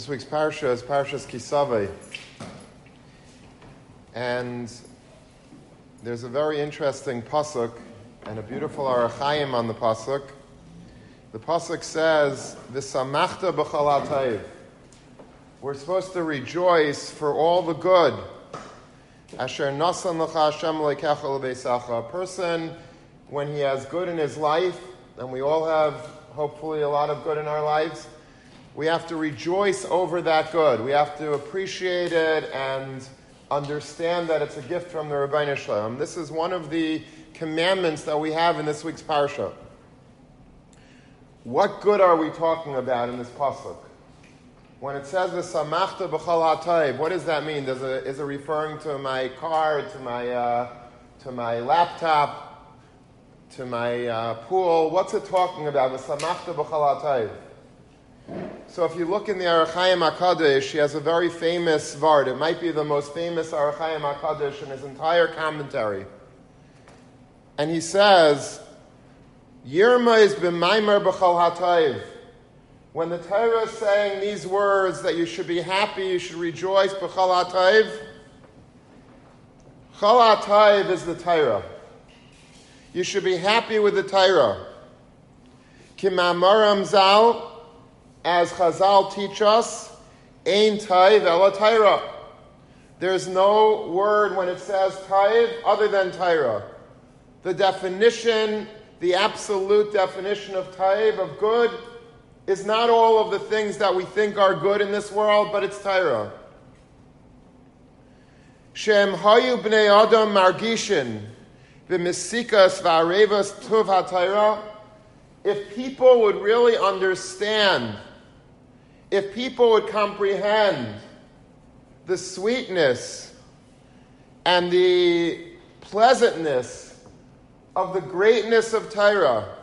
This week's parsha is Parshas Kisave. And there's a very interesting pasuk and a beautiful Ohr HaChaim on the pasuk. The pasuk says, "V'samachta b'chal We're supposed to rejoice for all the good. Asher nasan l'cha Hashem lekecha A person, when he has good in his life, and we all have hopefully a lot of good in our lives, we have to rejoice over that good. We have to appreciate it and understand that it's a gift from the Rabbi Shalom. This is one of the commandments that we have in this week's parsha. What good are we talking about in this pasuk? When it says the samachta b'chal what does that mean? Does it, is it referring to my car, to my, uh, to my laptop, to my uh, pool? What's it talking about? The samachta b'chal. So if you look in the Ohr HaChaim HaKadosh, he has a very famous vart. It might be the most famous Ohr HaChaim HaKadosh in his entire commentary. And he says, Yirma is b'maimer b'chal hatayv. When the Torah is saying these words that you should be happy, you should rejoice b'chal hatayv, chal hatayv is the Torah. You should be happy with the Torah. Kimamaram zal, as Chazal teach us, Ein Taiv Ela Taira. There's no word when it says Taiv other than Taira. The definition, the absolute definition of Taiv, of good, is not all of the things that we think are good in this world, but it's Taira. Shem Hayu Bnei Adam Margishin, V'Misikas V'Arevas Tuv. If people would really understand if people would comprehend the sweetness and the pleasantness of the greatness of Torah,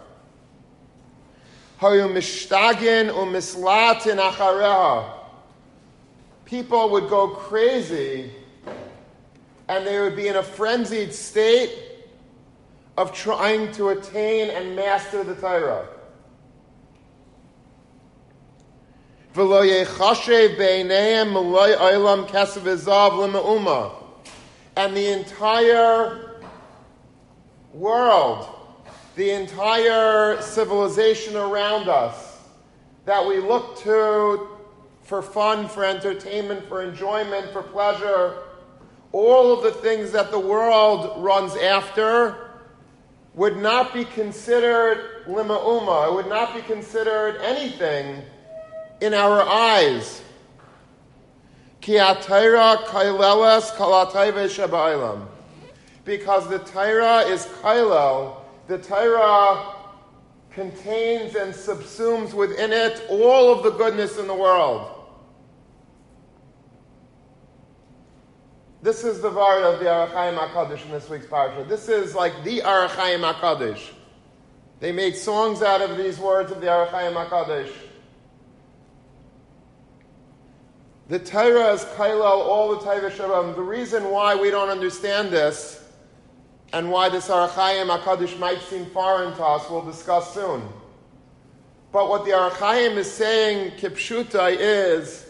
people would go crazy and they would be in a frenzied state of trying to attain and master the Torah. And the entire world, the entire civilization around us that we look to for fun, for entertainment, for enjoyment, for pleasure, all of the things that the world runs after would not be considered lima uma. It would not be considered anything in our eyes. Because the Torah is kailel, the Torah contains and subsumes within it all of the goodness in the world. This is the vart of the Ohr HaChaim HaKadosh in this week's parsha. This is like the Ohr HaChaim HaKadosh. They made songs out of these words of the Ohr HaChaim HaKadosh. The Torah is kailal all the Torah Shabbat. The reason why we don't understand this and why this Ohr HaChaim HaKadosh might seem foreign to us, we'll discuss soon. But what the Ohr HaChaim is saying, Kipshuta, is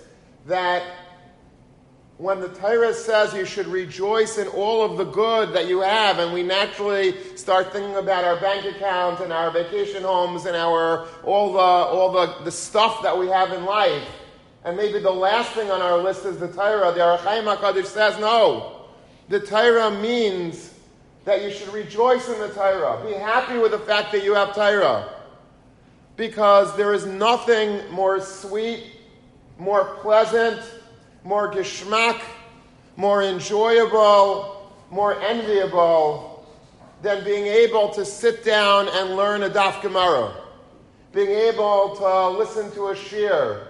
that when the Torah says you should rejoice in all of the good that you have, and we naturally start thinking about our bank account and our vacation homes and our all the all the, the stuff that we have in life, and maybe the last thing on our list is the Torah. The Ohr HaChaim HaKadosh says, no. The Torah means that you should rejoice in the Torah. Be happy with the fact that you have Torah. Because there is nothing more sweet, more pleasant, more geschmack, more enjoyable, more enviable than being able to sit down and learn a daf Gemara, being able to listen to a shir,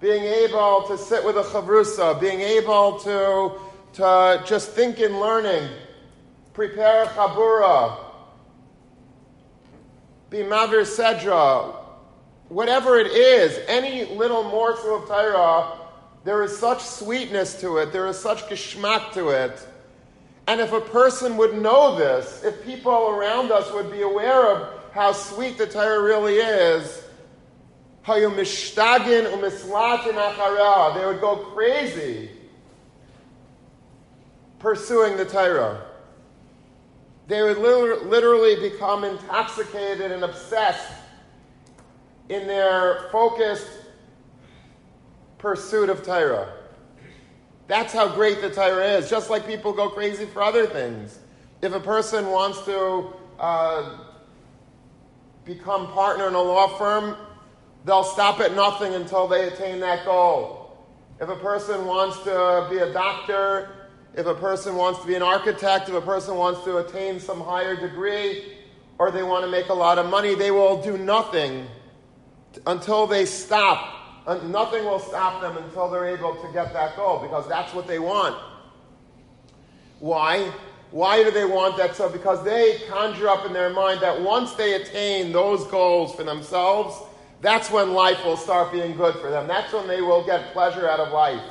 being able to sit with a chavrusa, being able to, to just think in learning, prepare a chabura, be mavir sedra, whatever it is, any little morsel of Torah, there is such sweetness to it, there is such geschmack to it. And if a person would know this, if people around us would be aware of how sweet the Torah really is, Hayu mishtagin umislatin acharah. They would go crazy pursuing the Torah. They would literally become intoxicated and obsessed in their focused pursuit of Torah. That's how great the Torah is, just like people go crazy for other things. If a person wants to uh, become partner in a law firm, they'll stop at nothing until they attain that goal. If a person wants to be a doctor, if a person wants to be an architect, if a person wants to attain some higher degree, or they want to make a lot of money, they will do nothing until they stop nothing will stop them until they're able to get that goal because that's what they want. Why? Why do they want that so? Because they conjure up in their mind that once they attain those goals for themselves, that's when life will start being good for them. That's when they will get pleasure out of life.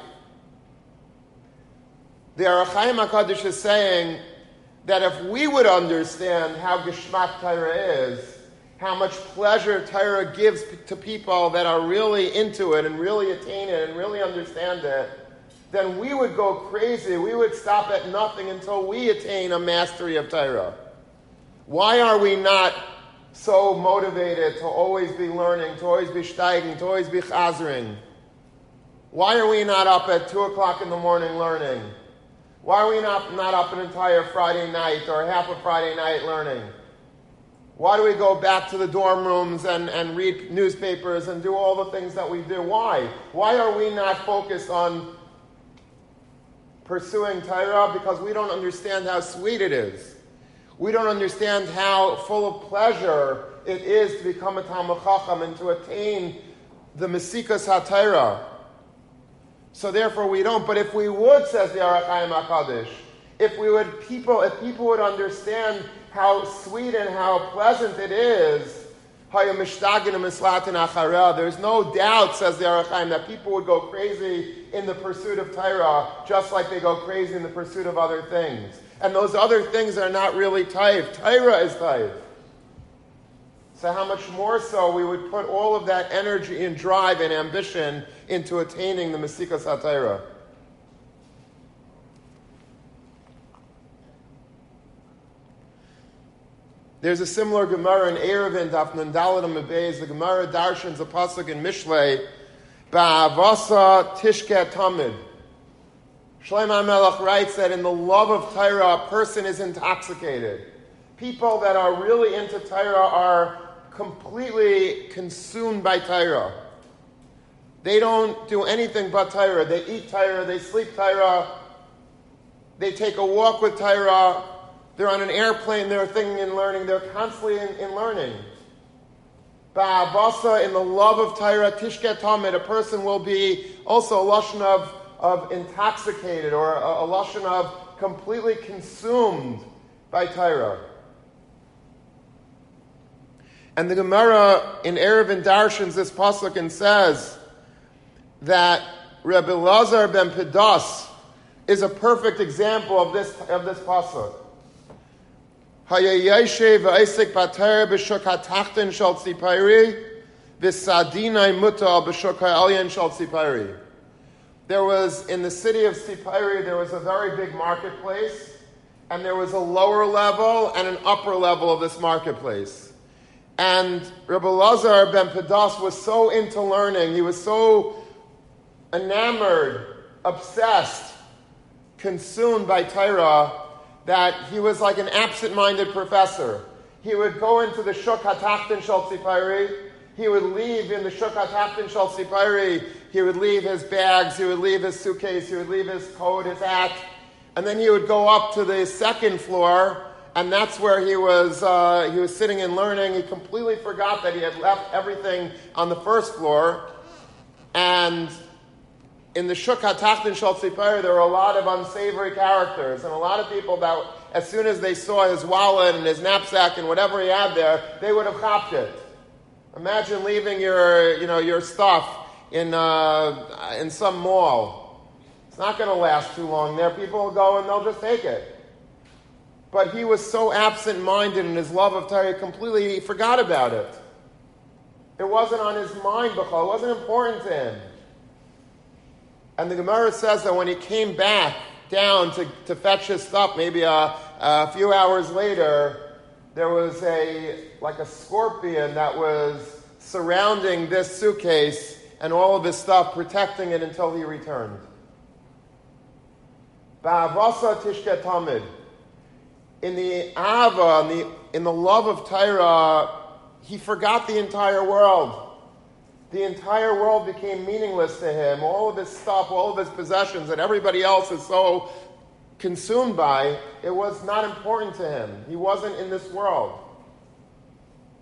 The Ohr HaChaim HaKadosh is saying that if we would understand how Geshmak Torah is, how much pleasure Torah gives to people that are really into it and really attain it and really understand it, then we would go crazy. We would stop at nothing until we attain a mastery of Torah. Why are we not so motivated to always be learning, to always be steiging, to always be chazering? Why are we not up at 2 o'clock in the morning learning? Why are we not, not up an entire Friday night or half a Friday night learning? Why do we go back to the dorm rooms and, and read newspapers and do all the things that we do? Why? Why are we not focused on pursuing Torah? Because we don't understand how sweet it is. We don't understand how full of pleasure it is to become a Talmud Chacham and to attain the Mesikas HaTorah. So therefore we don't. But if we would, says the Ohr HaChaim HaKadosh, if we would people, if people would understand how sweet and how pleasant it is. There's no doubt, says the Ohr HaChaim, that people would go crazy in the pursuit of Torah, just like they go crazy in the pursuit of other things. And those other things are not really Taif. Torah is Taif. So how much more so we would put all of that energy and drive and ambition into attaining the Mesikas HaTorah. There's a similar Gemara in Eruvin, Daf Nandalit Mebez, the Gemara Darshans, a pasuk in Mishlei, Ba'avasa Tishke Tamid. Shlomo Melech writes that in the love of Torah, a person is intoxicated. People that are really into Torah are completely consumed by Torah. They don't do anything but Torah. They eat Torah, they sleep Torah, they take a walk with Torah, they're on an airplane, they're thinking and learning, they're constantly in, in learning. Ba'abasa, in the love of Torah, Tishket Tamid, a person will be also a lashon of, of intoxicated or a, a lashon of completely consumed by Torah. And the Gemara in Eruvin Darshans this pasuk and says that Rabbi Lazar ben Pedas is a perfect example of this of this pasuk. Hayayeshe tzipayri. There was, in the city of Sipayri, there was a very big marketplace, and there was a lower level and an upper level of this marketplace. And Rabbi Lazar ben Pedas was so into learning, he was so enamored, obsessed, consumed by Torah, that he was like an absent-minded professor. He would go into the Shuk HaTachtin Shal Tzipari. He would leave in the Shuk HaTachtin Shal Tzipari. He would leave his bags. He would leave his suitcase. He would leave his coat, his hat. And then he would go up to the second floor, and that's where he was, uh, he was sitting and learning. He completely forgot that he had left everything on the first floor. And in the Shuk HaTachtin Shal Tzipar, there were a lot of unsavory characters, and a lot of people that, as soon as they saw his wallet and his knapsack and whatever he had there, they would have copped it. Imagine leaving your, you know, your stuff in, uh, in some mall. It's not going to last too long there. People will go and they'll just take it. But he was so absent minded in his love of Torah, completely forgot about it. It wasn't on his mind, Bechal. It wasn't important to him. And the Gemara says that when he came back down to, to fetch his stuff, maybe a, a few hours later, there was a like a scorpion that was surrounding this suitcase and all of his stuff, protecting it until he returned. Ba'avasa tishket tamid. In the ava, in the, in the love of Torah, he forgot the entire world. The entire world became meaningless to him. All of his stuff, all of his possessions that everybody else is so consumed by, it was not important to him. He wasn't in this world.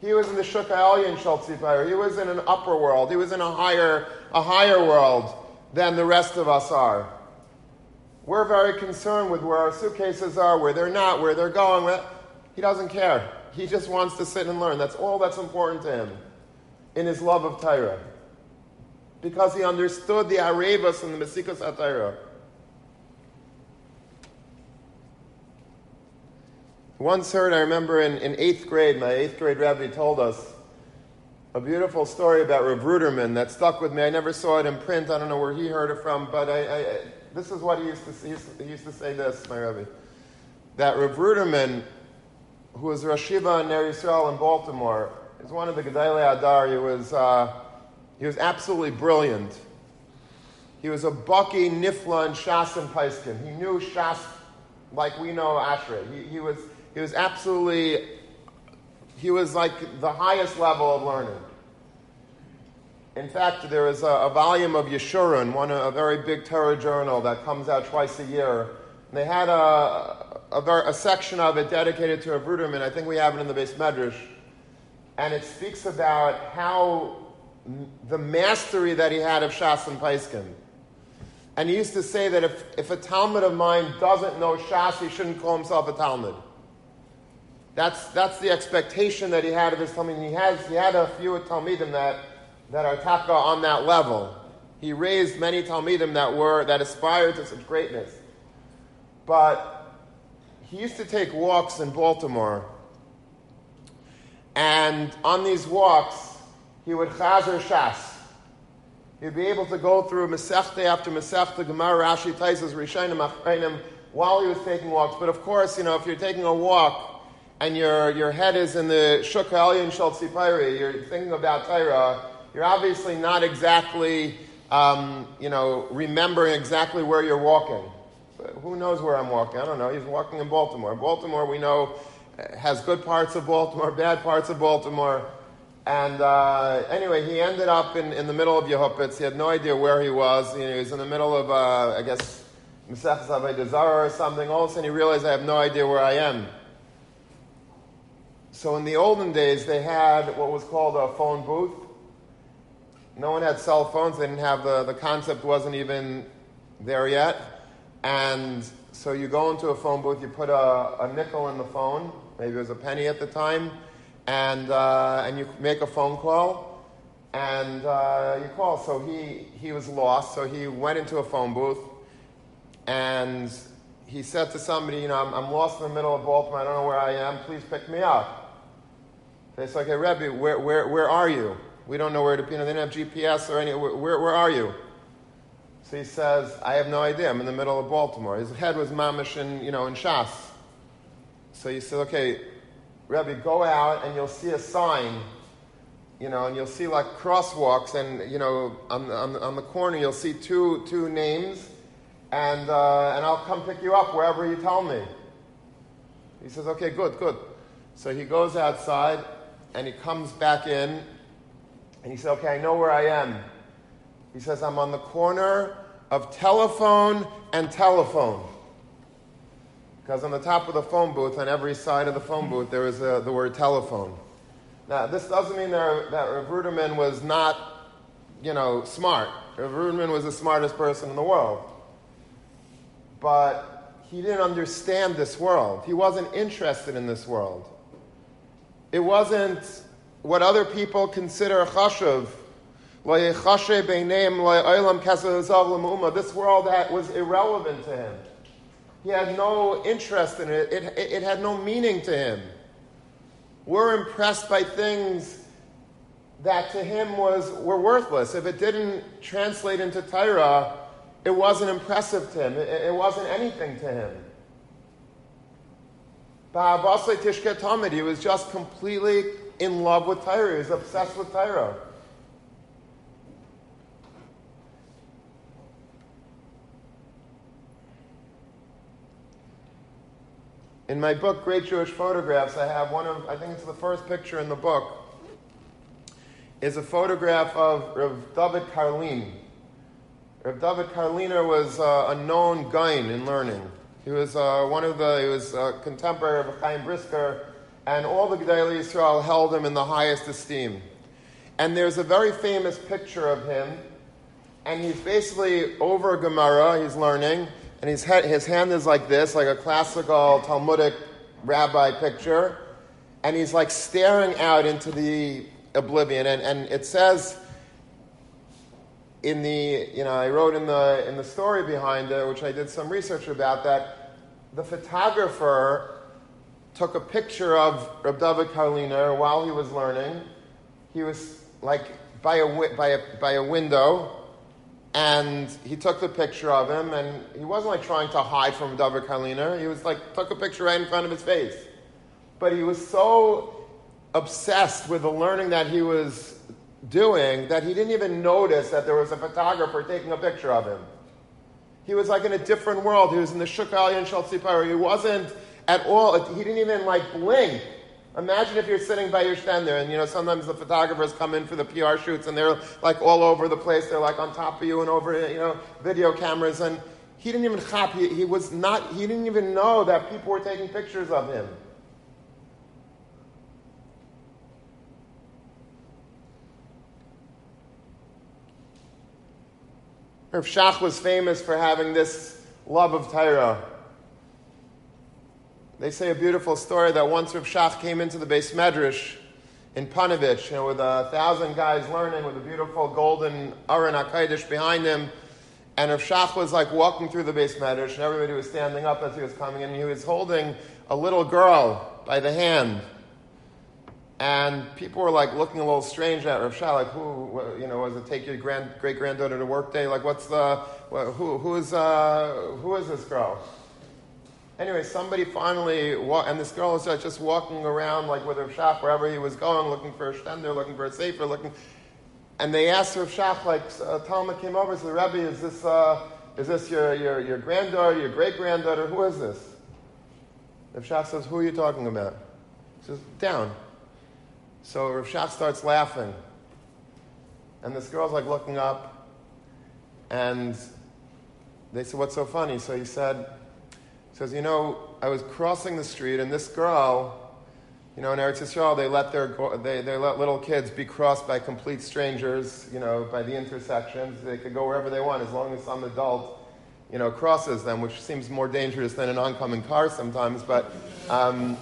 He was in the Shuka Elyon Shaltzipayr. He was in an upper world. He was in a higher, a higher world than the rest of us are. We're very concerned with where our suitcases are, where they're not, where they're going. He doesn't care. He just wants to sit and learn. That's all that's important to him in his love of Torah. Because he understood the Arevas and the Mesikas HaTorah. Once heard, I remember in, in eighth grade, my eighth grade rabbi told us a beautiful story about Rav Ruderman that stuck with me. I never saw it in print. I don't know where he heard it from, but I, I, this is what he used to, he used he used to say this, my rabbi. That Rav Ruderman, who was Rosh Yeshiva in Ner Yisrael in Baltimore, is one of the Gedalei Adar. He was, uh, he was absolutely brilliant. He was a Bucky, Nifla, and Shas and Paiskin. He knew Shas like we know Ashrei. He, he, was, he was absolutely, he was like the highest level of learning. In fact, there is a, a volume of Yeshurun, one a very big Torah journal that comes out twice a year. And they had a, a, a section of it dedicated to a Ruderman. I think we have it in the base Medrash and it speaks about how the mastery that he had of Shas and Paiskin. And he used to say that if, if a Talmud of mine doesn't know Shas, he shouldn't call himself a Talmud. That's, that's the expectation that he had of his Talmud. He, has, he had a few Talmidim that, that are taka on that level. He raised many Talmidim that were, that aspired to such greatness. But he used to take walks in Baltimore and on these walks, he would chazer shas. He'd be able to go through Masechta after Masechta, Gemara, Rashi, Taisus, Rishonim, Achreinim, while he was taking walks. But of course, you know, if you're taking a walk and your, your head is in the Shuk Elyon Shal you're thinking about Torah, you're obviously not exactly, um, you know, remembering exactly where you're walking. But who knows where I'm walking? I don't know. He's walking in Baltimore. Baltimore, we know has good parts of Baltimore, bad parts of Baltimore. And uh, anyway, he ended up in, in the middle of Yehupitz. He had no idea where he was. You know, he was in the middle of, uh, I guess, Mesech Avodah or something. All of a sudden, he realized, I have no idea where I am. So in the olden days, they had what was called a phone booth. No one had cell phones. They didn't have the, the concept wasn't even there yet. And so you go into a phone booth, you put a, a nickel in the phone, maybe it was a penny at the time, and, uh, and you make a phone call, and uh, you call. So he, he was lost, so he went into a phone booth, and he said to somebody, you know, I'm, I'm lost in the middle of Baltimore, I don't know where I am, please pick me up. They said, okay, Rebbe, where, where, where are you? We don't know where to, you know, they didn't have GPS or any, where, where are you? So he says, I have no idea. I'm in the middle of Baltimore. His head was mamish in, you know, in Shas. So he said, okay, Rebbe, go out and you'll see a sign, you know, and you'll see like crosswalks and, you know, on, on, on the corner you'll see two, two names and, uh, and I'll come pick you up wherever you tell me. He says, okay, good, good. So he goes outside and he comes back in and he says, okay, I know where I am. He says, I'm on the corner of telephone and telephone. Because on the top of the phone booth, on every side of the phone booth, there is a, the word telephone. Now, this doesn't mean that, that Rav Ruderman was not, you know, smart. Rav Ruderman was the smartest person in the world. But he didn't understand this world. He wasn't interested in this world. It wasn't what other people consider chashuv this world that was irrelevant to him. He had no interest in it. It, it, it had no meaning to him. We're impressed by things that to him was were worthless. If it didn't translate into Torah, it wasn't impressive to him. It, it wasn't anything to him. Ba'abasle Tishke Tamid, he was just completely in love with Torah. He was obsessed with Torah. In my book, Great Jewish Photographs, I have one of, I think it's the first picture in the book, is a photograph of Rav David Karlin. Rav David Karliner was uh, a known guy in learning. He was uh, one of the, he was a contemporary of Chaim Brisker, and all the Gedolei Yisrael held him in the highest esteem. And there's a very famous picture of him, and he's basically over Gemara, he's learning, and his, head, his hand is like this, like a classical Talmudic rabbi picture, and he's like staring out into the oblivion. And, and it says in the, you know, I wrote in the, in the story behind it, which I did some research about, that the photographer took a picture of Reb David while he was learning. He was like by a, by a, by a window, and he took the picture of him, and he wasn't like trying to hide from David Karliner. He was like, took a picture right in front of his face. But he was so obsessed with the learning that he was doing that he didn't even notice that there was a photographer taking a picture of him. He was like in a different world. He was in the Shukalian Shaltzipar. He wasn't at all, he didn't even like blink Imagine if you're sitting by your stender and, you know, sometimes the photographers come in for the PR shoots and they're like all over the place. They're like on top of you and over, you know, video cameras. And he didn't even chop. He, he was not, he didn't even know that people were taking pictures of him. Rav Shach was famous for having this love of Torah. They say a beautiful story that once Rav Shach came into the base medrash in Panovich, you know, with a thousand guys learning, with a beautiful golden Aron HaKadosh behind him. And Rav Shach was like walking through the base medrash, and everybody was standing up as he was coming in, and he was holding a little girl by the hand. And people were like looking a little strange at Rav Shach, like, who, you know, was it take your grand, great granddaughter to work day? Like, what's the, who, who, is, uh, who is this girl? Anyway, somebody finally, wa- and this girl was just walking around like with her shach wherever he was going, looking for a stender, looking for a sefer, looking. And they asked her shach, like, uh, Talmud came over and said, Rebbe, is this, uh, is this your, your, your granddaughter, your great granddaughter? Who is this? Rav Shach says, Who are you talking about? He says, Down. So Rav Shach starts laughing. And this girl's like looking up. And they said, What's so funny? So he said, says, you know, I was crossing the street and this girl, you know, in Eretz Yisrael, they let their they, they let little kids be crossed by complete strangers, you know, by the intersections. They could go wherever they want as long as some adult, you know, crosses them, which seems more dangerous than an oncoming car sometimes. But um,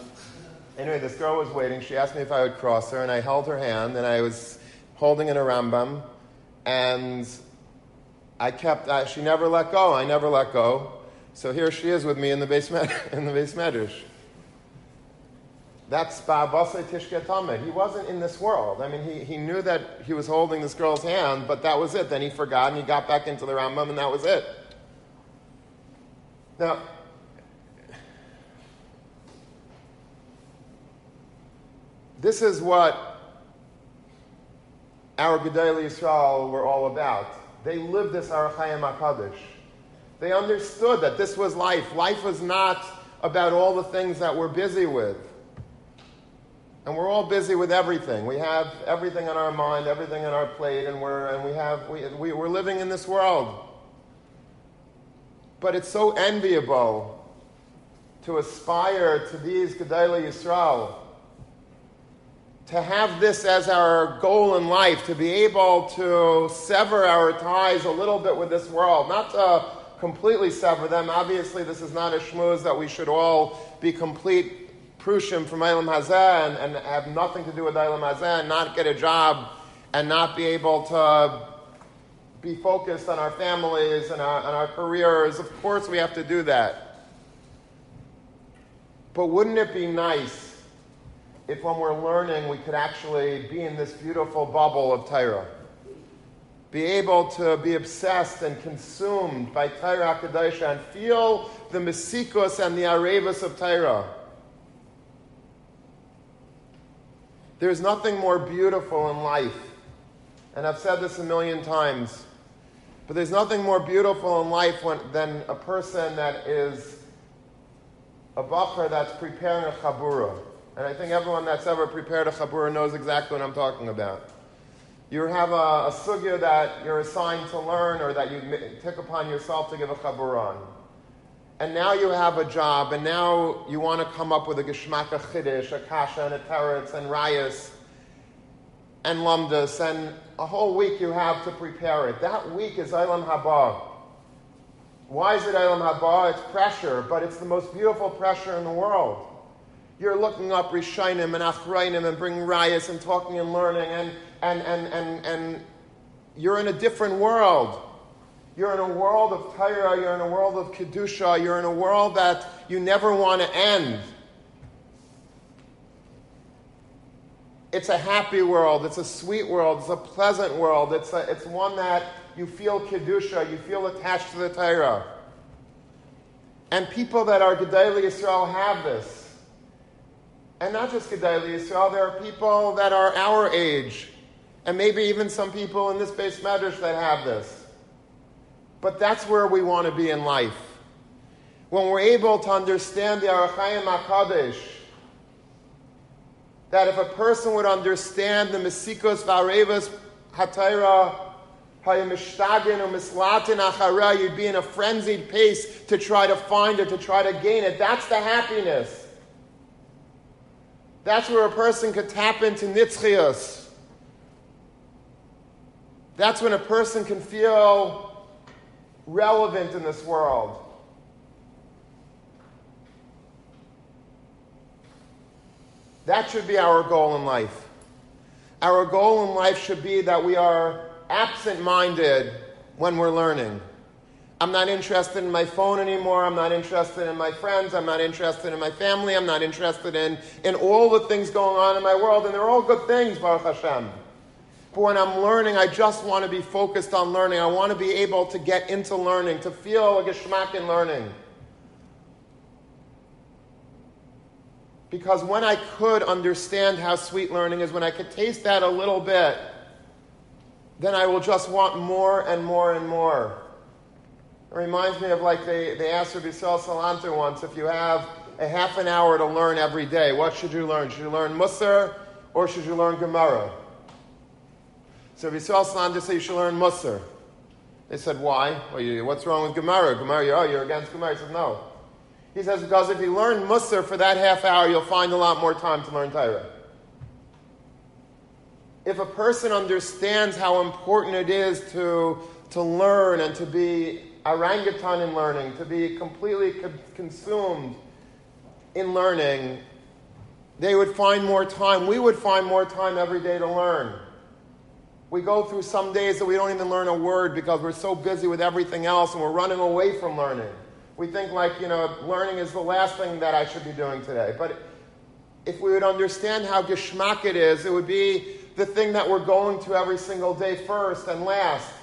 anyway, this girl was waiting. She asked me if I would cross her, and I held her hand, and I was holding in a Rambam, and I kept. She never let go. I never let go. So here she is with me in the base, in the base medrash. That's Ba'abasai Tishke He wasn't in this world. I mean, he, he knew that he was holding this girl's hand, but that was it. Then he forgot and he got back into the Rambam and that was it. Now, this is what our Gedolei Yisrael were all about. They lived this Ohr HaChaim HaKadosh. They understood that this was life. Life was not about all the things that we're busy with. And we're all busy with everything. We have everything on our mind, everything on our plate, and we're, and we have, we, we, we're living in this world. But it's so enviable to aspire to these Gedolei Yisrael, to have this as our goal in life, to be able to sever our ties a little bit with this world, not to completely sever them. Obviously, this is not a shmooze that we should all be complete prushim from Eilam Hazeh and, and, have nothing to do with Eilam Hazeh and not get a job and not be able to be focused on our families and our, and our careers. Of course, we have to do that. But wouldn't it be nice if when we're learning we could actually be in this beautiful bubble of Torah. Be able to be obsessed and consumed by Torah Kadosha and feel the Mesikos and the Arevas of Torah. There's nothing more beautiful in life. And I've said this a million times. But there's nothing more beautiful in life when, than a person that is a bacher that's preparing a chabura. And I think everyone that's ever prepared a chabura knows exactly what I'm talking about. You have a, a sugya that you're assigned to learn or that you take upon yourself to give a chabura on. And now you have a job, and now you want to come up with a geshmak, a a kasha, and a teretz, and rayas, and lumdus, and a whole week you have to prepare it. That week is Eilam Haba. Why is it Eilam Haba? It's pressure, but it's the most beautiful pressure in the world. You're looking up Rishainim and Achrainim and bringing rayas and talking and learning, and, and, and, and, and you're in a different world. You're in a world of Torah, you're in a world of Kedusha, you're in a world that you never want to end. It's a happy world, it's a sweet world, it's a pleasant world, it's, a, it's one that you feel Kedusha, you feel attached to the Torah. And people that are Gedali Yisrael have this. And not just Gedali Yisrael, there are people that are our age, and maybe even some people in this base medrash that have this. But that's where we want to be in life. When we're able to understand the Ohr HaChaim HaKadosh, that if a person would understand the Mesikos Varevas Hatayra Hayamishtagan or Mislatin you'd be in a frenzied pace to try to find it, to try to gain it. That's the happiness. That's where a person could tap into Nitzchias. That's when a person can feel relevant in this world. That should be our goal in life. Our goal in life should be that we are absent minded when we're learning. I'm not interested in my phone anymore. I'm not interested in my friends. I'm not interested in my family. I'm not interested in, in all the things going on in my world. And they're all good things, Baruch Hashem. But when I'm learning, I just want to be focused on learning. I want to be able to get into learning, to feel a geschmack in learning. Because when I could understand how sweet learning is, when I could taste that a little bit, then I will just want more and more and more. It reminds me of like they, they asked Rabbi Salanter once if you have a half an hour to learn every day, what should you learn? Should you learn Musar or should you learn Gemara? So Islam just say you should learn Musar. They said, why? Well, you, what's wrong with Gemara? Gemara, oh, you're against Gemara. He said, no. He says, because if you learn Musar for that half hour, you'll find a lot more time to learn Torah. If a person understands how important it is to, to learn and to be orangutan in learning, to be completely co- consumed in learning, they would find more time. We would find more time every day to learn. We go through some days that we don't even learn a word because we're so busy with everything else and we're running away from learning. We think like, you know, learning is the last thing that I should be doing today. But if we would understand how geschmack it is, it would be the thing that we're going to every single day first and last.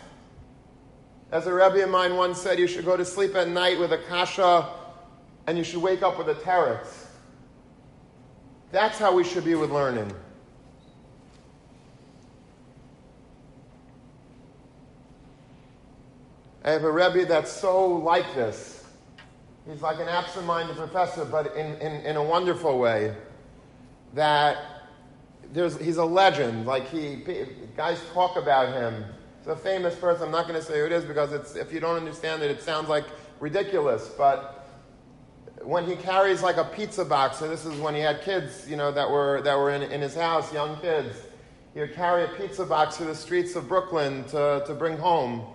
As a Rebbe of mine once said, you should go to sleep at night with a kasha and you should wake up with a teretz. That's how we should be with learning. I have a Rebbe that's so like this. He's like an absent minded professor, but in, in, in a wonderful way. That there's, he's a legend. Like, he, guys talk about him. He's a famous person. I'm not going to say who it is because it's, if you don't understand it, it sounds like ridiculous. But when he carries like a pizza box, so this is when he had kids, you know, that were, that were in, in his house, young kids, he would carry a pizza box through the streets of Brooklyn to, to bring home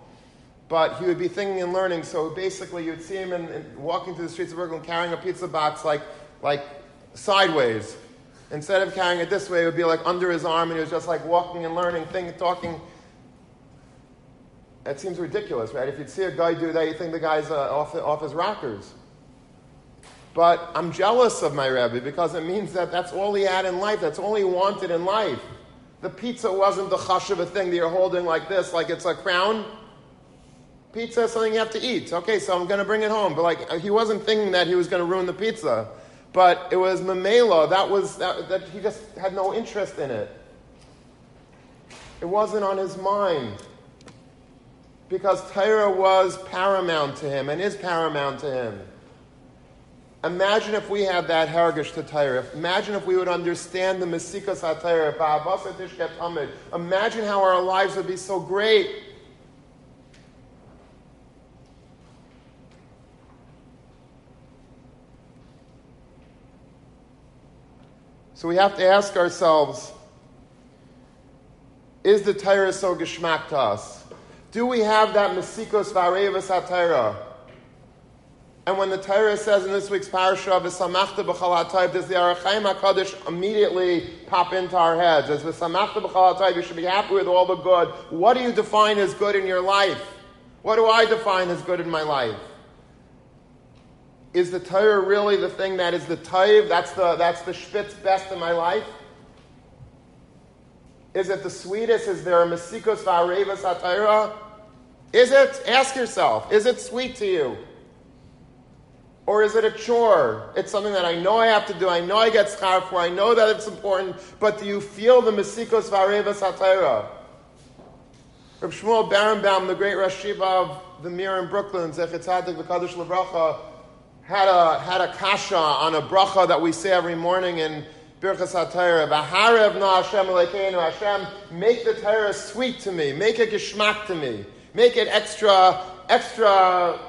but he would be thinking and learning. So basically, you'd see him in, in, walking through the streets of Brooklyn carrying a pizza box like, like sideways. Instead of carrying it this way, it would be like under his arm, and he was just like walking and learning, thinking, talking. It seems ridiculous, right? If you'd see a guy do that, you think the guy's uh, off, off his rockers. But I'm jealous of my Rebbe because it means that that's all he had in life. That's all he wanted in life. The pizza wasn't the hush of a thing that you're holding like this, like it's a crown. Pizza is something you have to eat. Okay, so I'm going to bring it home. But like he wasn't thinking that he was going to ruin the pizza. But it was mamela. That was that, that he just had no interest in it. It wasn't on his mind because Torah was paramount to him and is paramount to him. Imagine if we had that hergish to Torah. Imagine if we would understand the Mesikas HaTorah. Imagine how our lives would be so great. So we have to ask ourselves, is the Torah so geschmack to us? Do we have that Mesikos Varevas HaTorah? And when the Torah says in this week's parasha, "V'samachta b'chal does the Ohr HaChaim Hakadosh immediately pop into our heads? As "V'samachta b'chal you should be happy with all the good. What do you define as good in your life? What do I define as good in my life? Is the Torah really the thing that is the Taiv? That's the that's the spitz best in my life. Is it the sweetest? Is there a Mesikos V'arevas HaTorah? Is it? Ask yourself. Is it sweet to you? Or is it a chore? It's something that I know I have to do. I know I get schar for. I know that it's important. But do you feel the mesikos v'arevas hatayra? Reb Shmuel Berenbaum, the great Rosh of the Mir in Brooklyn, Zechetzadik v'kadosh levracha, had a had a kasha on a bracha that we say every morning in Birchas HaTorah. V'harev na Hashem Hashem, make the Torah sweet to me. Make it geschmack to me. Make it extra extra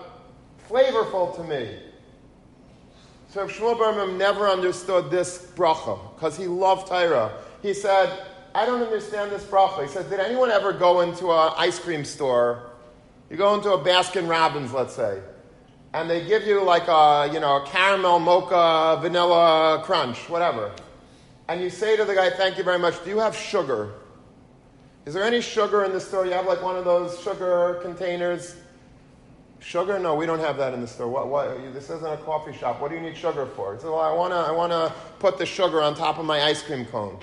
flavorful to me. So Shmuel Berenbaum never understood this bracha because he loved Torah. He said, I don't understand this bracha. He said, Did anyone ever go into an ice cream store? You go into a Baskin Robbins, let's say, and they give you like a, you know, a caramel, mocha, vanilla crunch, whatever. And you say to the guy, Thank you very much. Do you have sugar? Is there any sugar in the store? You have like one of those sugar containers Sugar? No, we don't have that in the store. What, what, this isn't a coffee shop. What do you need sugar for? He said, well, I want to I wanna put the sugar on top of my ice cream cone.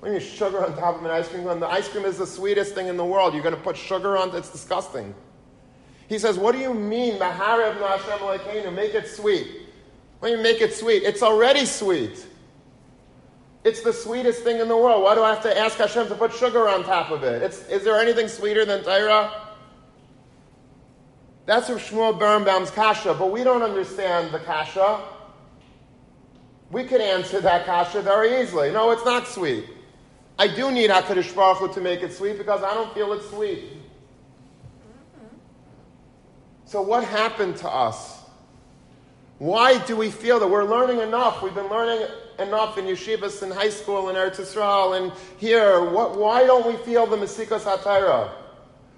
What do you sugar on top of an ice cream cone? The ice cream is the sweetest thing in the world. You're going to put sugar on it? It's disgusting. He says, what do you mean, make it sweet? When you make it sweet, it's already sweet. It's the sweetest thing in the world. Why do I have to ask Hashem to put sugar on top of it? It's, is there anything sweeter than Torah? That's from Shmuel Berenbaum's kasha, but we don't understand the kasha. We could answer that kasha very easily. No, it's not sweet. I do need HaKadosh Baruch Hu to make it sweet because I don't feel it's sweet. So what happened to us? Why do we feel that we're learning enough? We've been learning enough in yeshivas in high school in Eretz Yisrael and here. What, why don't we feel the Mesikas HaTorah?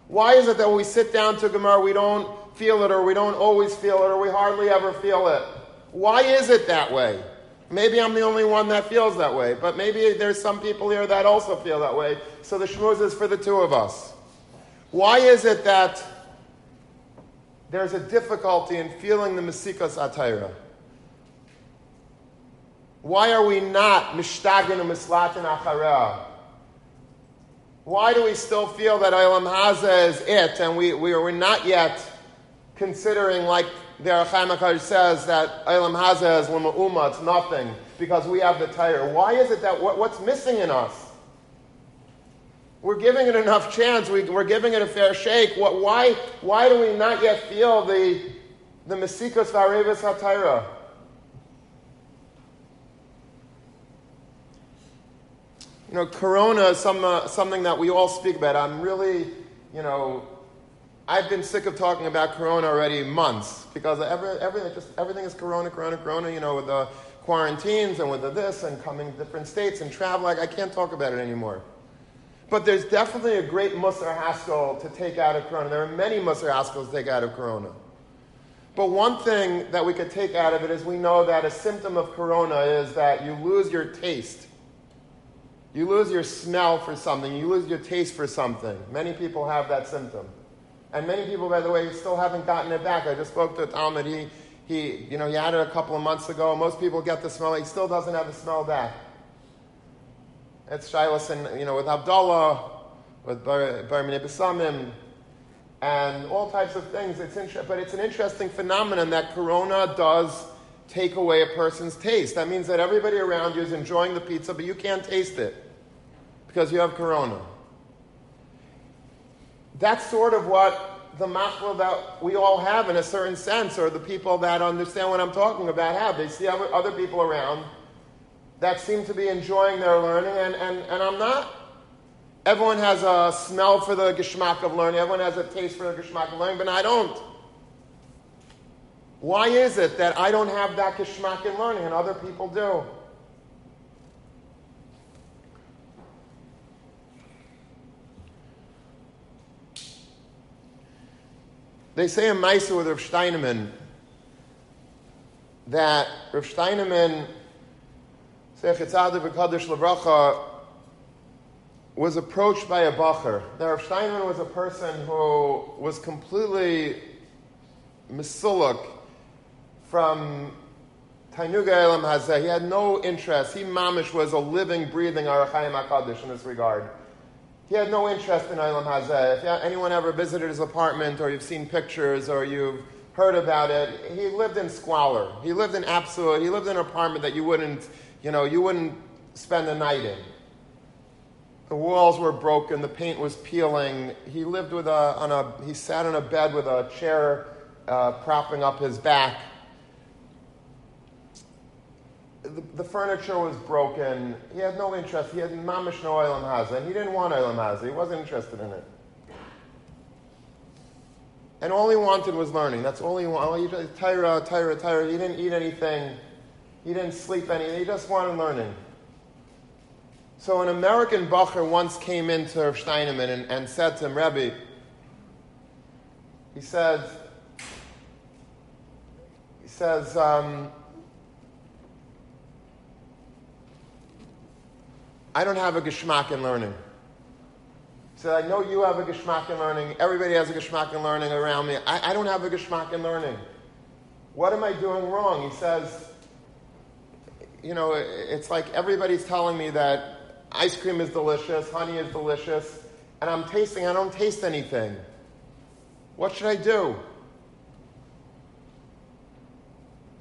Why is it that when we sit down to Gemara, we don't feel it, or we don't always feel it, or we hardly ever feel it? Why is it that way? Maybe I'm the only one that feels that way, but maybe there's some people here that also feel that way. So the shmooze is for the two of us. Why is it that there's a difficulty in feeling the Mesikas Atayra? Why are we not mishtagin and mislatin achareh? Why do we still feel that Olam Haza is it, and we, we are not yet considering, like the Ohr HaChaim says, that Olam Haza is Lama it's nothing, because we have the Torah. Why is it that what, what's missing in us? We're giving it enough chance. We, are giving it a fair shake. What, why, why do we not yet feel the, the Mesikos Varevis HaTorah? You know, Corona is some, uh, something that we all speak about. I'm really, you know, I've been sick of talking about Corona already months because every, everything, just, everything is Corona, Corona, Corona, you know, with the quarantines and with the this and coming to different states and travel. Like, I can't talk about it anymore. But there's definitely a great Musar Haskell to take out of Corona. There are many Musar Haskells to take out of Corona. But one thing that we could take out of it is we know that a symptom of Corona is that you lose your taste you lose your smell for something, you lose your taste for something. Many people have that symptom. And many people, by the way, still haven't gotten it back. I just spoke to a Talmud. He, He, you know, he had it a couple of months ago. Most people get the smell. He still doesn't have the smell back. It's Shilas and, you know, with Abdullah, with Bar, Bar and all types of things. It's inter- but it's an interesting phenomenon that Corona does take away a person's taste. That means that everybody around you is enjoying the pizza, but you can't taste it because you have Corona. That's sort of what the machla that we all have in a certain sense, or the people that understand what I'm talking about have. They see other people around that seem to be enjoying their learning, and, and, and I'm not. Everyone has a smell for the geschmack of learning, everyone has a taste for the geschmack of learning, but I don't. Why is it that I don't have that geschmack in learning and other people do? They say in Maisa with Rav Steinemann that Rav Steinemann, say, Chitzad, the Bechadish Lavracha, was approached by a bacher. Now, Rav Steinman was a person who was completely misuluk from Tainuga Elam Hazeh. He had no interest. He, mamish, was a living, breathing Ohr HaChaim HaKadosh in this regard. He had no interest in Olam Hazeh. If anyone ever visited his apartment, or you've seen pictures, or you've heard about it, he lived in squalor. He lived in absolute. He lived in an apartment that you wouldn't, you know, you wouldn't spend the night in. The walls were broken. The paint was peeling. He lived with a on a. He sat on a bed with a chair uh, propping up his back the, the, furniture was broken. He had no interest. He had mamish no oilam haza. He didn't want oilam haza. He wasn't interested in it. And all he wanted was learning. That's all he wanted. Tyra, Tyra, Tyra. He didn't eat anything. He didn't sleep anything. He just wanted learning. So an American bacher once came into Steinemann and, and said to him, Rebbe, he said, he says, um, I don't have a geschmack in learning. He said, I know you have a geschmack in learning. Everybody has a geschmack in learning around me. I, I don't have a geschmack in learning. What am I doing wrong? He says, you know, it's like everybody's telling me that ice cream is delicious, honey is delicious, and I'm tasting, I don't taste anything. What should I do?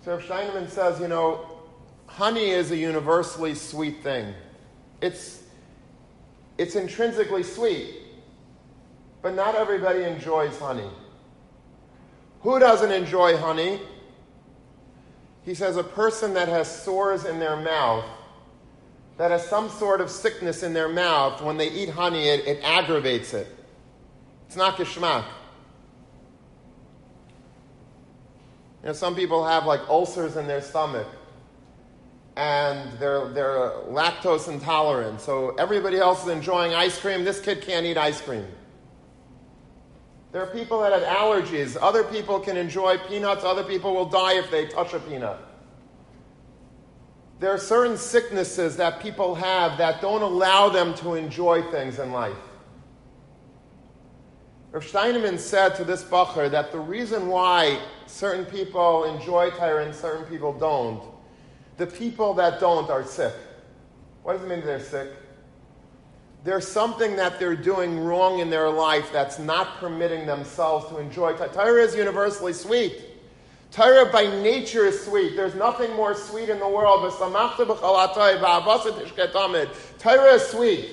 So Steinemann says, you know, honey is a universally sweet thing. It's, it's intrinsically sweet, but not everybody enjoys honey. Who doesn't enjoy honey? He says a person that has sores in their mouth, that has some sort of sickness in their mouth, when they eat honey, it, it aggravates it. It's not geschmack. You know, some people have like ulcers in their stomach and they're, they're lactose intolerant. So everybody else is enjoying ice cream. This kid can't eat ice cream. There are people that have allergies. Other people can enjoy peanuts. Other people will die if they touch a peanut. There are certain sicknesses that people have that don't allow them to enjoy things in life. Rav Steinemann said to this bacher that the reason why certain people enjoy Torah and certain people don't the people that don't are sick. What does it mean they're sick? There's something that they're doing wrong in their life that's not permitting themselves to enjoy. Torah is universally sweet. Torah by nature is sweet. There's nothing more sweet in the world. Torah is sweet.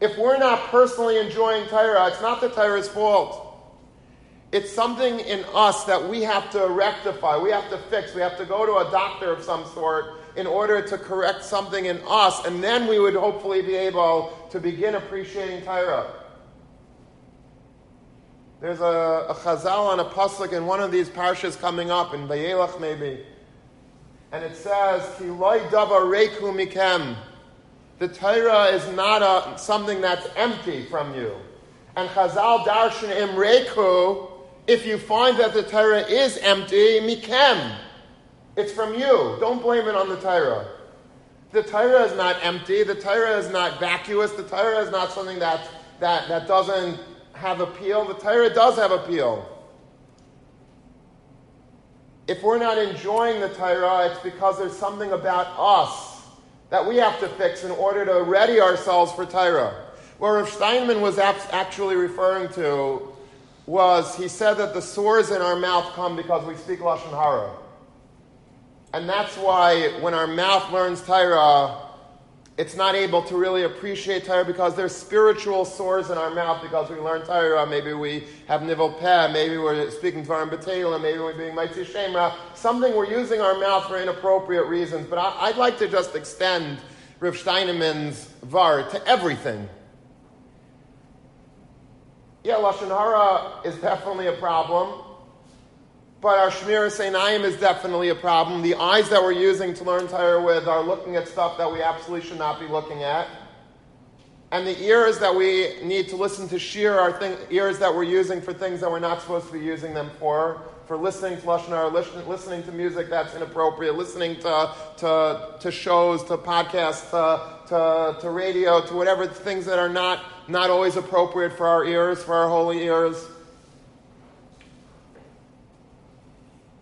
If we're not personally enjoying Torah, it's not the Torah's fault. It's something in us that we have to rectify, we have to fix, we have to go to a doctor of some sort in order to correct something in us, and then we would hopefully be able to begin appreciating Torah. There's a, a chazal on a pasuk in one of these parshas coming up, in Vayelach maybe, and it says, Ki loy dava reku mikem. The Torah is not a, something that's empty from you. And chazal darshan im reku, if you find that the Torah is empty, mikem. It's from you. Don't blame it on the Torah. The Torah is not empty. The Torah is not vacuous. The Torah is not something that, that, that doesn't have appeal. The Torah does have appeal. if we're not enjoying the Torah, it's because there's something about us that we have to fix in order to ready ourselves for Torah. What Rav Steinman was actually referring to was he said that the sores in our mouth come because we speak Lashon Hara. And that's why when our mouth learns Torah, it's not able to really appreciate Torah because there's spiritual sores in our mouth because we learn Torah. Maybe we have nivel peh, maybe we're speaking Dvarim B'Teilah, maybe we're being Mitzvah Shemra. Something we're using our mouth for inappropriate reasons. But I, would like to just extend Rav Steinemann's var to everything. Yeah, Lashon Hara is definitely a problem. But our Shmiras Einayim is definitely a problem. The eyes that we're using to learn Torah with are looking at stuff that we absolutely should not be looking at. And the ears that we need to listen to Shir are thing, ears that we're using for things that we're not supposed to be using them for. For listening to Lashon Hara, listening, listening to music that's inappropriate, listening to, to, to shows, to podcasts, to, to, to radio, to whatever things that are not, not always appropriate for our ears, for our holy ears.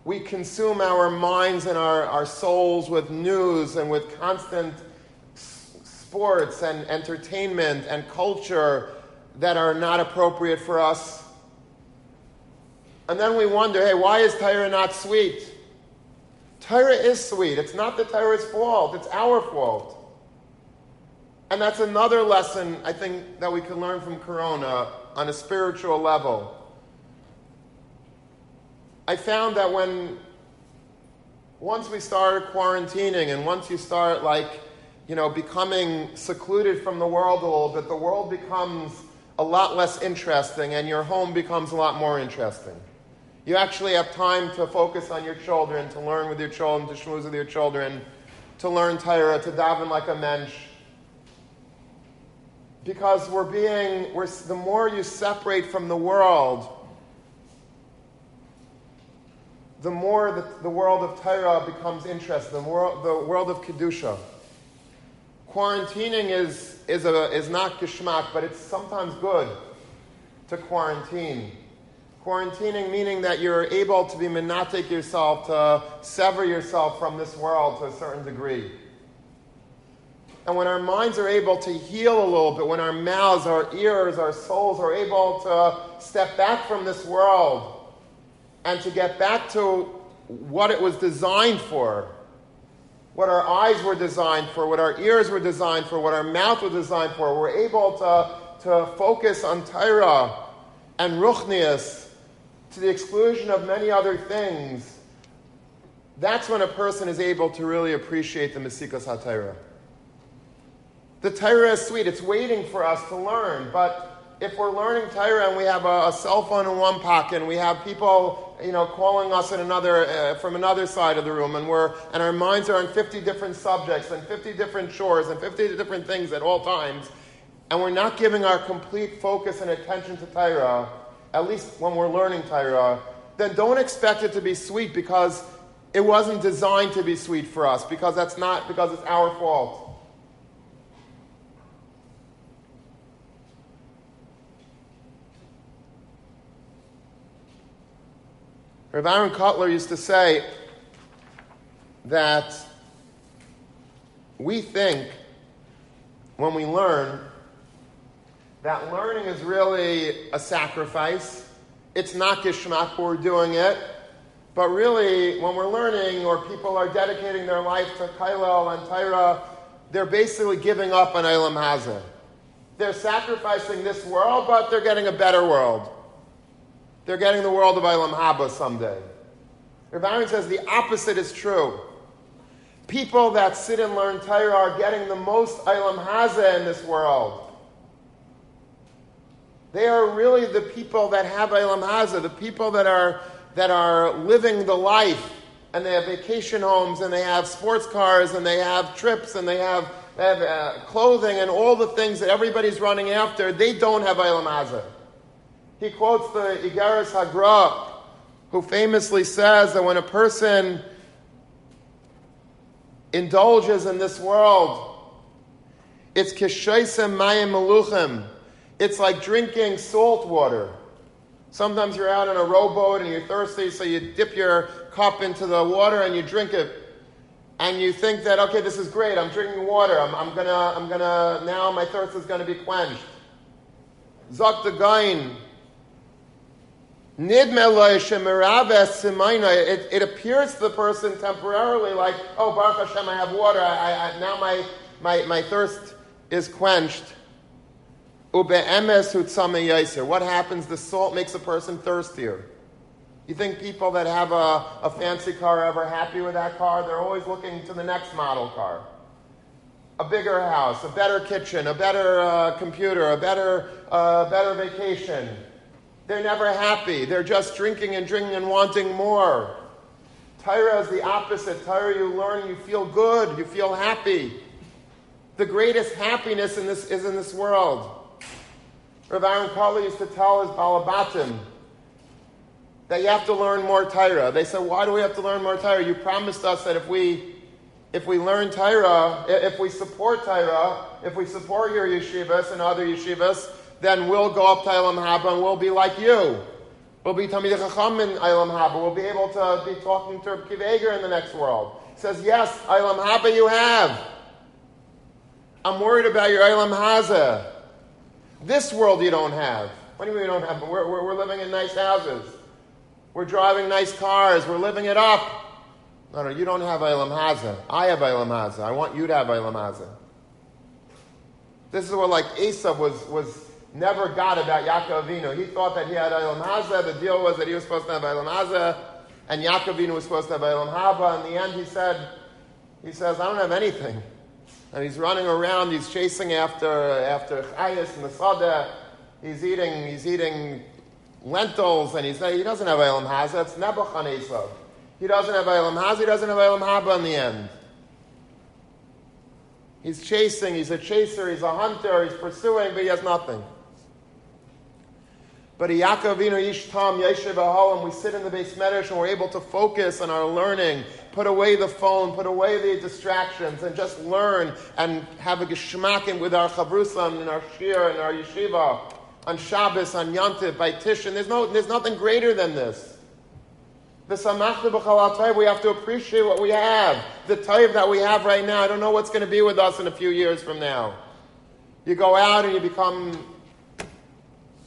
we consume our minds and our, our souls with news and with constant sports and entertainment and culture that are not appropriate for us. And then we wonder, hey, why is Torah not sweet? Torah is sweet. It's not the Torah's fault, it's our fault. And that's another lesson I think that we can learn from Corona on a spiritual level. I found that when once we started quarantining and once you start like you know becoming secluded from the world a little bit the world becomes a lot less interesting and your home becomes a lot more interesting you actually have time to focus on your children to learn with your children to schmooze with your children to learn Torah, to daven like a mensch because we're being we're, the more you separate from the world the more that the world of Torah becomes interesting, the world, the world of Kedusha. Quarantining is, is, a, is not geschmack, but it's sometimes good to quarantine. Quarantining meaning that you're able to be menatic yourself, to sever yourself from this world to a certain degree. And when our minds are able to heal a little bit, when our mouths, our ears, our souls are able to step back from this world, and to get back to what it was designed for, what our eyes were designed for, what our ears were designed for, what our mouth was designed for. We're able to, to focus on Torah and Ruchnias to the exclusion of many other things. That's when a person is able to really appreciate the Mesikas HaTorah. The Torah is sweet. It's waiting for us to learn, but if we're learning Torah and we have a, a, cell phone in one pocket and we have people, you know, calling us in another, uh, from another side of the room and we're, and our minds are on 50 different subjects and 50 different chores and 50 different things at all times, and we're not giving our complete focus and attention to Torah, at least when we're learning Torah, then don't expect it to be sweet because it wasn't designed to be sweet for us because that's not, because it's our fault. Rav Aaron Kotler used to say that we think when we learn that learning is really a sacrifice. It's not gishmak we're doing it, but really when we're learning or people are dedicating their life to Kailal and Taira, they're basically giving up on Eilam Hazeh. They're sacrificing this world, but they're getting a better world. They're getting the world of Ilam Haba someday. Rav Aaron says the opposite is true. People that sit and learn Torah are getting the most Ilam Haza in this world. They are really the people that have Ilam Haza, the people that are, that are living the life, and they have vacation homes, and they have sports cars, and they have trips, and they have, they have uh, clothing, and all the things that everybody's running after. They don't have Ilam Haza. He quotes the Igaris Hagra, who famously says that when a person indulges in this world, it's kishaisem mayim meluchim. It's like drinking salt water. Sometimes you're out on a rowboat and you're thirsty, so you dip your cup into the water and you drink it, and you think that, okay, this is great, I'm drinking water, I'm, I'm gonna, I'm gonna, now my thirst is gonna be quenched. Zok the Gain, it, it appears to the person temporarily like, oh, Baruch Hashem, I have water. I, I, now my, my, my thirst is quenched. What happens? The salt makes a person thirstier. You think people that have a, a fancy car are ever happy with that car? They're always looking to the next model car. A bigger house, a better kitchen, a better uh, computer, a better, uh, better vacation. They're never happy. They're just drinking and drinking and wanting more. Tyra is the opposite. Tyra, you learn, you feel good, you feel happy. The greatest happiness in this is in this world. Rav Aaron Kali used to tell his Balabatim that you have to learn more Tyra. They said, why do we have to learn more Tyra? You promised us that if we if we learn Tyra, if we support Tyra, if we support your yeshivas and other yeshivas, then we'll go up to Ilam Haba and we'll be like you. We'll be Talmid Chacham in Ilam Haba. We'll be able to be talking to Kiveger in the next world. He says, yes, Ilam Haba you have. I'm worried about your Ilam Haza. This world you don't have. What do you mean you don't have? We're, we're, we're living in nice houses. We're driving nice cars. We're living it up. No, no, you don't have Ilam Haza. I have Ilam Haza. I want you to have Ilam Haza. This is what like Esav was, was never got about Yaakov. He thought that he had Eilam Haza. The deal was that he was supposed to have Eilam Haza, and Yaakov was supposed to have Eilam Haba. In the end, he said, he says, I don't have anything. And he's running around, he's chasing after, after Chayas and the Sada. He's eating, he's eating lentils, and he's, he doesn't have Eilam Haza. It's Nebuchadnezzar. He doesn't have Eilam Haza, he doesn't have Eilam Haba in the end. He's chasing, he's a chaser, he's a hunter, he's pursuing, but he has nothing. But Yaakov Ishtam Yeshiv Ahalim, we sit in the base medrash and we're able to focus on our learning, put away the phone, put away the distractions, and just learn and have a geschmack with our chavrusa and our shir and our yeshiva on Shabbos, on Yantiv, by Tishin. There's, no, there's nothing greater than this. The samachta we have to appreciate what we have. The taiv that we have right now, I don't know what's going to be with us in a few years from now. You go out and you become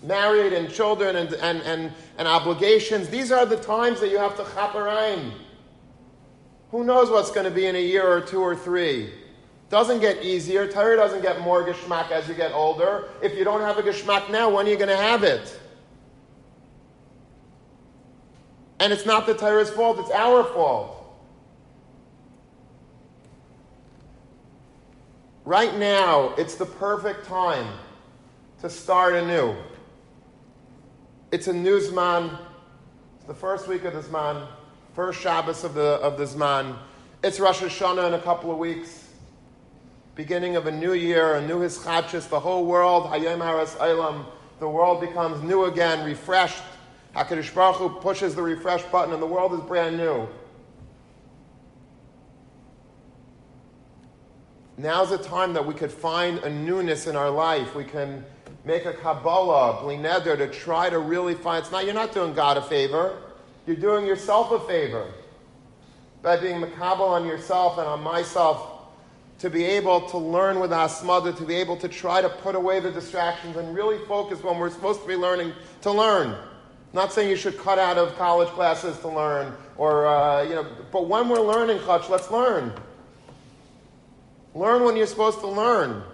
married and children and, and, and, and obligations. These are the times that you have to chaparayim. Who knows what's going to be in a year or two or three? Doesn't get easier. Torah doesn't get more geschmack as you get older. If you don't have a geschmack now, when are you going to have it? And it's not the Torah's fault, it's our fault. Right now, it's the perfect time to start anew. It's a new Zman. It's the first week of this Zman, first Shabbos of the, of the Zman. It's Rosh Hashanah in a couple of weeks. Beginning of a new year, a new Hischachis, the whole world, Hayom Haras Eilam, the world becomes new again, refreshed. HaKadosh Baruch Hu pushes the refresh button and the world is brand new. Now's the time that we could find a newness in our life. We can make a Kabbalah, Blineder, to try to really find. It's not, you're not doing God a favor, you're doing yourself a favor by being Makabal on yourself and on myself to be able to learn with Asmada, to be able to try to put away the distractions and really focus when we're supposed to be learning to learn. Not saying you should cut out of college classes to learn, or, uh, you know, but when we're learning Chach, let's learn. Learn when you're supposed to learn.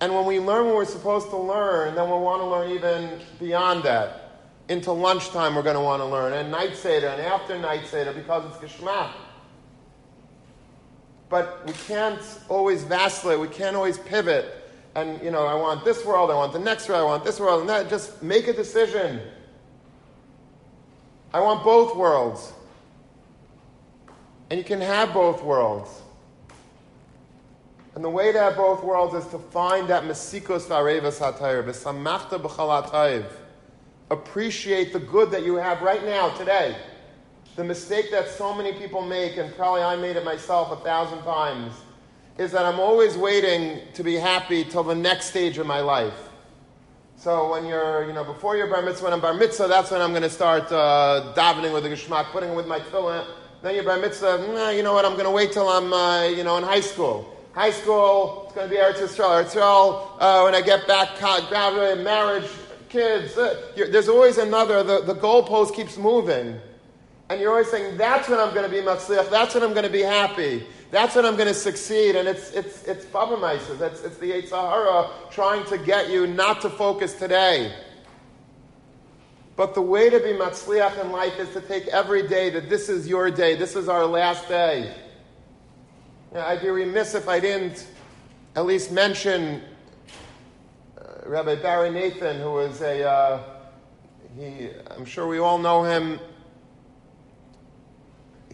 And when we learn what we're supposed to learn, then we'll want to learn even beyond that. Into lunchtime, we're going to want to learn, and night Seder, and after night Seder, because it's Geshmak. But we can't always vacillate, we can't always pivot. And, you know, I want this world, I want the next world, I want this world, and that. Just make a decision. I want both worlds. And you can have both worlds. And the way to have both worlds is to find that mesikos v'arevas hatayr, v'samachta b'chalatayv. Appreciate the good that you have right now, today. The mistake that so many people make, and probably I made it myself a thousand times, is that I'm always waiting to be happy till the next stage of my life. So when you're, you know, before your bar mitzvah, when I'm bar mitzvah, that's when I'm going to start uh, davening with the geschmack, putting it with my tefillin. Then your bar mitzvah, nah, you know what, I'm going to wait till I'm, uh, you know, in high school. High school, it's going to be Eretz Yisrael. Eretz Yisrael, uh, when I get back, graduate, marriage, kids. Uh, there's always another, the, the goalpost keeps moving. And you're always saying, that's when I'm going to be matzliach, that's when I'm going to be happy, that's when I'm going to succeed. And it's, it's, it's Baba Mises, it's, it's the Sahara trying to get you not to focus today. But the way to be matzliach in life is to take every day that this is your day, this is our last day. You know, I'd be remiss if I didn't at least mention uh, Rabbi Barry Nathan, who was a, uh, he, I'm sure we all know him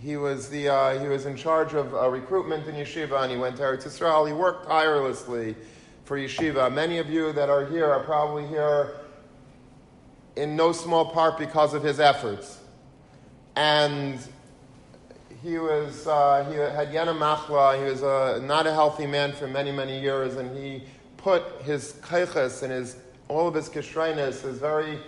he was, the, uh, he was in charge of recruitment in yeshiva, and he went to Eretz Yisrael. He worked tirelessly for yeshiva. Many of you that are here are probably here in no small part because of his efforts. And he was uh, he had Yana Machla. He was uh, not a healthy man for many many years, and he put his kaiches and his all of his kishreines, his very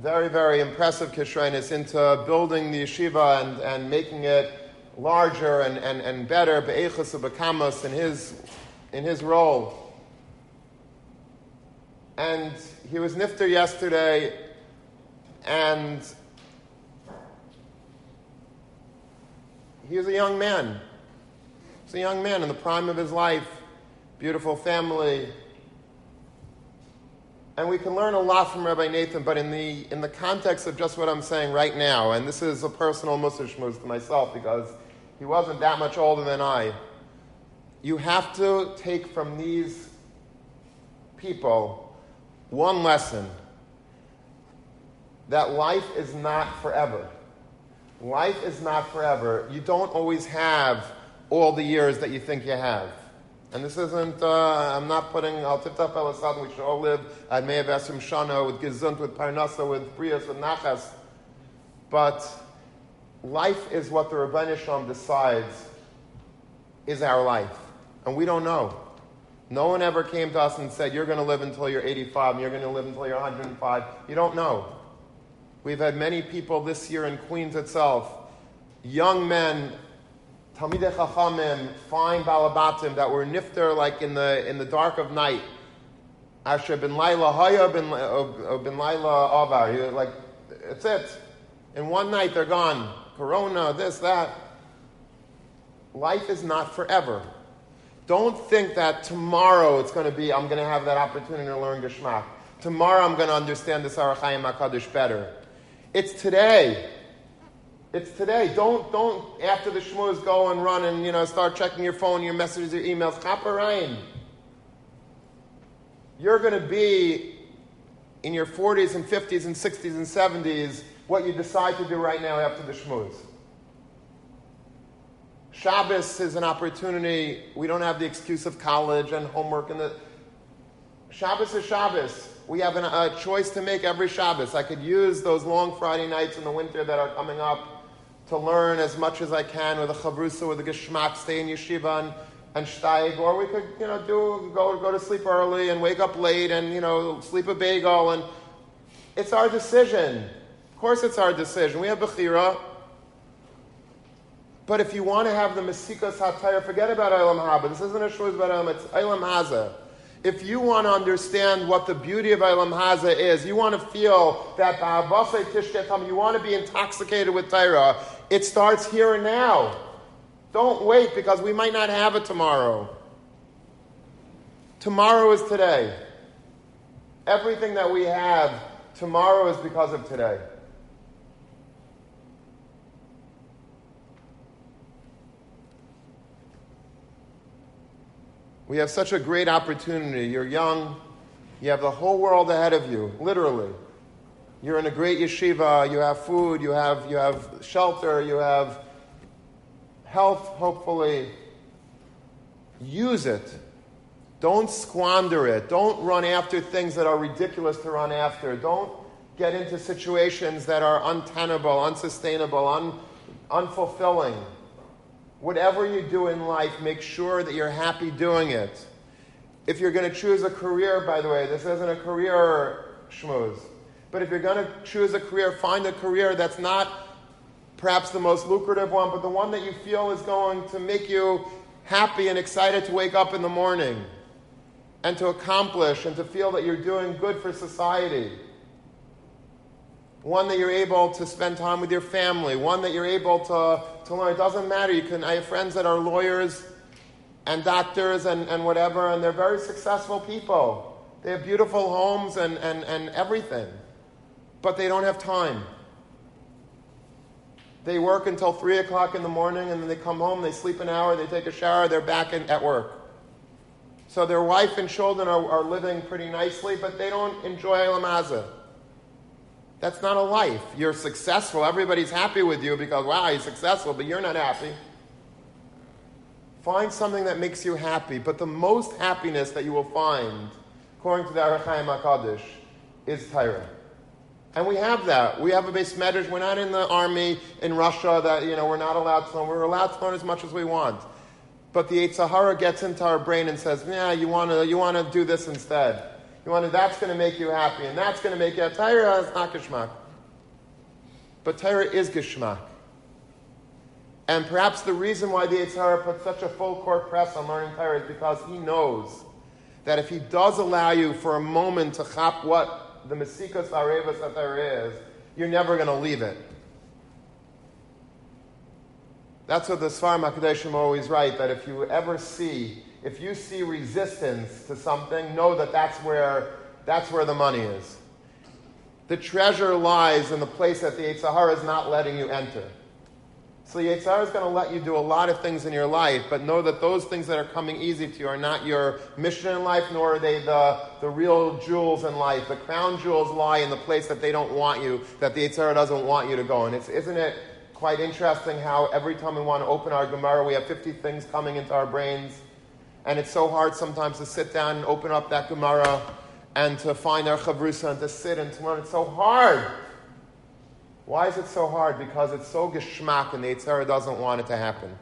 very, very impressive Kishrenis into building the yeshiva and, and making it larger and, and, and better, be'echus b'kamas in his, in his role. And he was nifter yesterday, and he was a young man. He was a young man in the prime of his life, beautiful family, and we can learn a lot from Rabbi Nathan, but in the, in the context of just what I'm saying right now, and this is a personal musashmuz to myself because he wasn't that much older than I, you have to take from these people one lesson that life is not forever. Life is not forever. You don't always have all the years that you think you have. And this isn't, uh, I'm not putting Al Tiftaf El Asad, we should all live at Me'av Esrim Shana with Gezunt, with Parnasa, with Brias, with Nachas. But life is what the Rabbi Shalom decides is our life. And we don't know. No one ever came to us and said, You're going to live until you're 85 and you're going to live until you're 105. You don't know. We've had many people this year in Queens itself, young men Talmidei Chachamim, fine balabatim that were nifter like in the, in the dark of night. Asher ben Laila Haya ben, uh, ben Laila Avar. Like, it's it. In one night they're gone. Corona, this, that. Life is not forever. Don't think that tomorrow it's going to be, I'm going to have that opportunity to learn Geshmak. Tomorrow I'm going to understand the Sarachayim HaKadosh better. It's today. It's today. Don't don't after the shmuz go and run and you know start checking your phone, your messages, your emails. Chaparayim. You're going to be in your 40s and 50s and 60s and 70s what you decide to do right now after the shmuz. Shabbos is an opportunity. We don't have the excuse of college and homework and the Shabbos is Shabbos. We have an, a choice to make every Shabbos. I could use those long Friday nights in the winter that are coming up to learn as much as I can with a chavrusa, with a geschmack, stay in yeshiva and, and steig, or we could, you know, do go go to sleep early and wake up late and you know sleep a bagel, and it's our decision. Of course, it's our decision. We have bechira. But if you want to have the Mesikas HaTayr, forget about Eilam Haba. This isn't a shul about Eilam, it's Eilam Haza if you want to understand what the beauty of Eilam Haza is, you want to feel that you want to be intoxicated with Torah, it starts here and now. Don't wait because we might not have it tomorrow. Tomorrow is today. Everything that we have tomorrow is because of today. We have such a great opportunity. You're young, you have the whole world ahead of you, literally. You're in a great yeshiva, you have food, you have, you have shelter, you have health, hopefully. Use it. Don't squander it. Don't run after things that are ridiculous to run after. Don't get into situations that are untenable, unsustainable, un, unfulfilling. Whatever you do in life, make sure that you're happy doing it. If you're going to choose a career, by the way, this isn't a career schmooze. But if you're going to choose a career, find a career that's not perhaps the most lucrative one, but the one that you feel is going to make you happy and excited to wake up in the morning and to accomplish and to feel that you're doing good for society. One that you're able to spend time with your family, one that you're able to, to learn. It doesn't matter. You can, I have friends that are lawyers and doctors and, and whatever, and they're very successful people. They have beautiful homes and, and, and everything, but they don't have time. They work until 3 o'clock in the morning and then they come home, they sleep an hour, they take a shower, they're back in, at work. So their wife and children are, are living pretty nicely, but they don't enjoy Lamaza. That's not a life. You're successful. Everybody's happy with you because, wow, he's successful, but you're not happy. Find something that makes you happy. But the most happiness that you will find, according to the Ohr HaChaim HaKadosh, is Torah. And we have that. We have a beis medrash. We're not in the army in Russia that, you know, we're not allowed to learn. We're allowed to learn as much as we want. But the Yetzer Hara gets into our brain and says, yeah, you want to you wanna do this instead. You want to, that's going to make you happy, and that's going to make you, Torah is not. But Torah is Geshmak. And perhaps the reason why the Yetzer Hara put such a full court press on learning Torah is because he knows that if he does allow you for a moment to chop what the Mesikas Arevas that there is, you're never going to leave it. That's what the Sfarim HaKadoshim always write, that if you ever see, if you see resistance to something, know that that's where, that's where the money is. The treasure lies in the place that the Yetzer Hara is not letting you enter. So Yetzer Hara is going to let you do a lot of things in your life, but know that those things that are coming easy to you are not your mission in life, nor are they the, the real jewels in life. The crown jewels lie in the place that they don't want you, that the Yetzer Hara doesn't want you to go. And it's, isn't it quite interesting how every time we want to open our Gemara, we have 50 things coming into our brains, and it's so hard sometimes to sit down and open up that Gemara and to find our Chavrusa and to sit and to learn. It's so hard. Why is it so hard? Because it's so geschmack and the Yetzer doesn't want it to happen.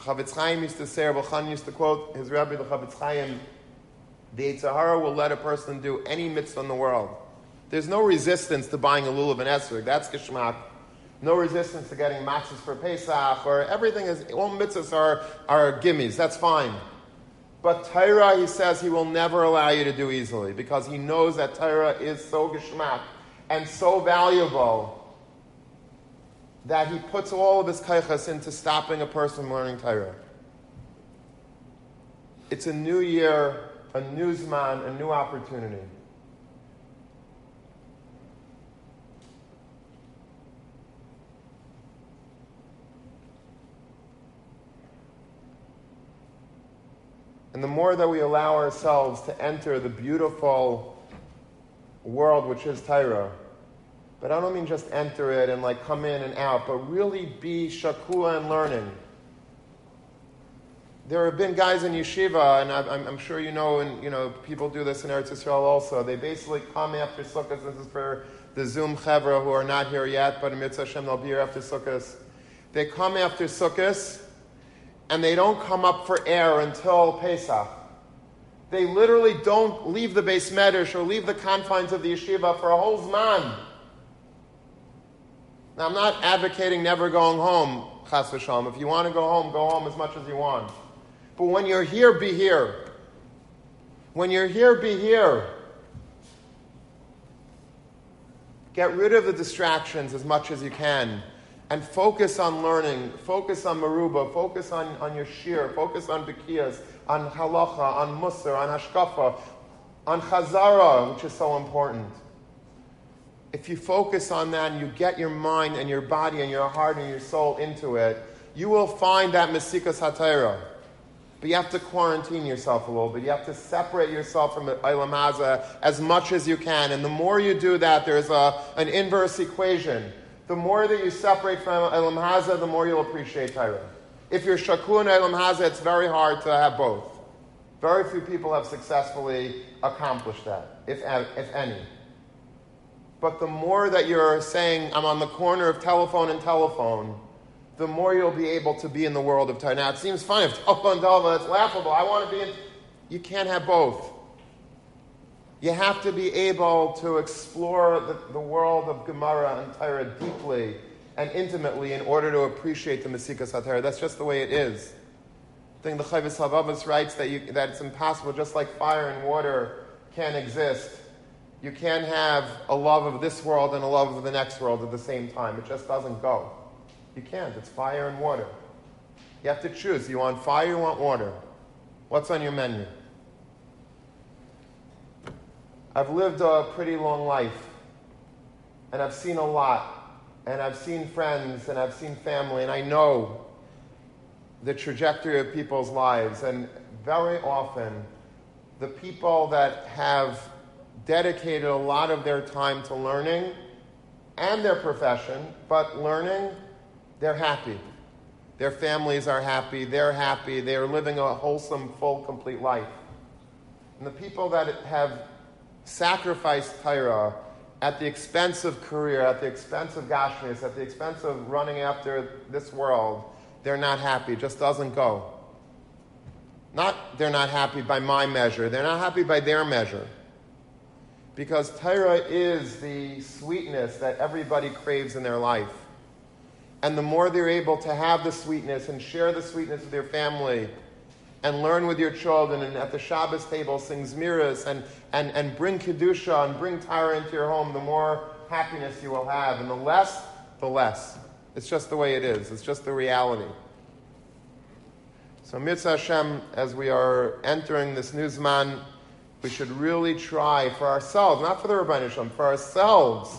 Chafetz Chaim used to say, Rabbi used to quote his Rabbi, the Chafetz Chaim, the Yetzer will let a person do any mitzvah in the world. There's no resistance to buying a lulav and esrog. That's geschmack. No resistance to getting matzahs for Pesach, or everything is, all mitzvahs are, are gimmies. That's fine. But Torah, he says, he will never allow you to do easily because he knows that Torah is so geschmack and so valuable that he puts all of his kaichas into stopping a person learning Torah. It's a new year, a new zman, a new opportunity. And the more that we allow ourselves to enter the beautiful world which is Torah. But I don't mean just enter it and like come in and out, but really be shakua and learning. There have been guys in yeshiva, and I'm, I'm, sure you know, and you know, people do this in Eretz Yisrael also. They basically come after Sukkot. This is for the Zoom chevra who are not here yet, but in Mitzvah Hashem they'll be here after Sukkot. They come after Sukkot, and they don't come up for air until Pesach they literally don't leave the beis medrash or leave the confines of the yeshiva for a whole zman. Now, I'm not advocating never going home, chas v'shalom. If you want to go home, go home as much as you want. But when you're here, be here. When you're here, be here. Get rid of the distractions as much as you can and focus on learning, focus on maruba, focus on, on your shir, focus on bikiyas, on halacha, on musar, on hashkafa, on chazara, which is so important. If you focus on that and you get your mind and your body and your heart and your soul into it, you will find that mesikas hatayra. But you have to quarantine yourself a little bit. You have to separate yourself from Ilam Haza as much as you can. And the more you do that, there's a, an inverse equation. The more that you separate from Ilam Haza, the more you'll appreciate Torah. If you're Shakun and Elam Haza, it's very hard to have both. Very few people have successfully accomplished that, if, if any. But the more that you're saying, I'm on the corner of telephone and telephone, the more you'll be able to be in the world of Torah. Now, it seems funny if telephone, telephone, it's laughable. I want to be in. You can't have both. You have to be able to explore the, the world of Gemara and Torah deeply and intimately in order to appreciate the Mesikas HaTorah. That's just the way it is. I think the Chovos HaLevavos writes that, you, that it's impossible, just like fire and water can't exist. You can't have a love of this world and a love of the next world at the same time. It just doesn't go. You can't. It's fire and water. You have to choose. You want fire, you want water. What's on your menu? I've lived a pretty long life, and I've seen a lot, and I've seen friends, and I've seen family, and I know the trajectory of people's lives. And very often, the people that have dedicated a lot of their time to learning and their profession, but learning, they're happy. Their families are happy, they're happy, they're living a wholesome, full, complete life. And the people that have sacrificed Torah at the expense of career, at the expense of Gashmis, at the expense of running after this world, they're not happy. It just doesn't go. Not they're not happy by my measure, they're not happy by their measure. Because Torah is the sweetness that everybody craves in their life. And the more they're able to have the sweetness and share the sweetness with their family and learn with your children and at the Shabbos table sing Zmiras and, and, and bring Kedusha and bring Torah into your home, the more happiness you will have. And the less, the less. It's just the way it is. It's just the reality. So Mitzvah Hashem, as we are entering this new Zman, we should really try for ourselves, not for the Rabbi Shem, for ourselves.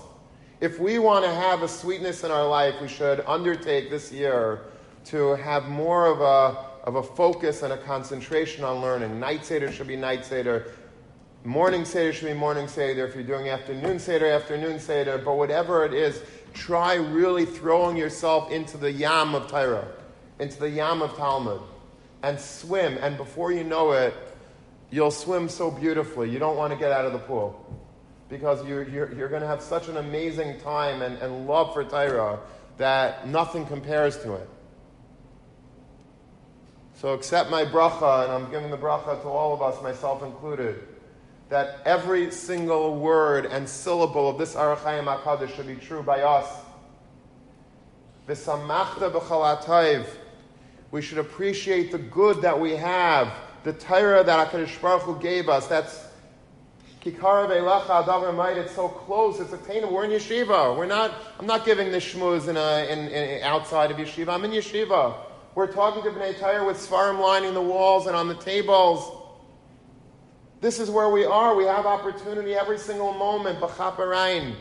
If we want to have a sweetness in our life, we should undertake this year to have more of a, of a focus and a concentration on learning. Night Seder should be night Seder. Morning Seder should be morning Seder. If you're doing afternoon Seder, afternoon Seder. But whatever it is, try really throwing yourself into the yam of Torah, into the yam of Talmud, and swim. And before you know it, you'll swim so beautifully. You don't want to get out of the pool because you're, you're, you're going to have such an amazing time and, and love for Torah that nothing compares to it. So accept my bracha, and I'm giving the bracha to all of us, myself included, that every single word and syllable of this Ohr HaChaim HaKadosh should be true by us. V'samachta b'chalatayv. We should appreciate the good that we have the Torah that HaKadosh Baruch Hu gave us. That's Kikara Veilacha Adavar. It's so close. It's attainable. We're in yeshiva. We're not. I'm not giving this shmuz in, a, in, in, outside of yeshiva. I'm in yeshiva. We're talking to Bnei Torah with svarim lining the walls and on the tables. This is where we are. We have opportunity every single moment. B'chaparain.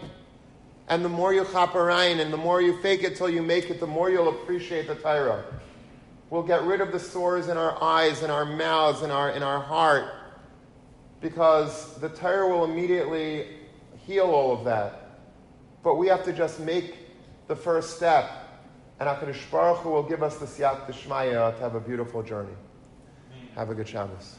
And the more you chaparain and the more you fake it till you make it, the more you'll appreciate the Torah. We'll get rid of the sores in our eyes, in our mouths, in our, in our heart, because the Torah will immediately heal all of that. But we have to just make the first step, and HaKadosh Baruch Hu will give us the Siyat Dishmaya to have a beautiful journey. Have a good Shabbos.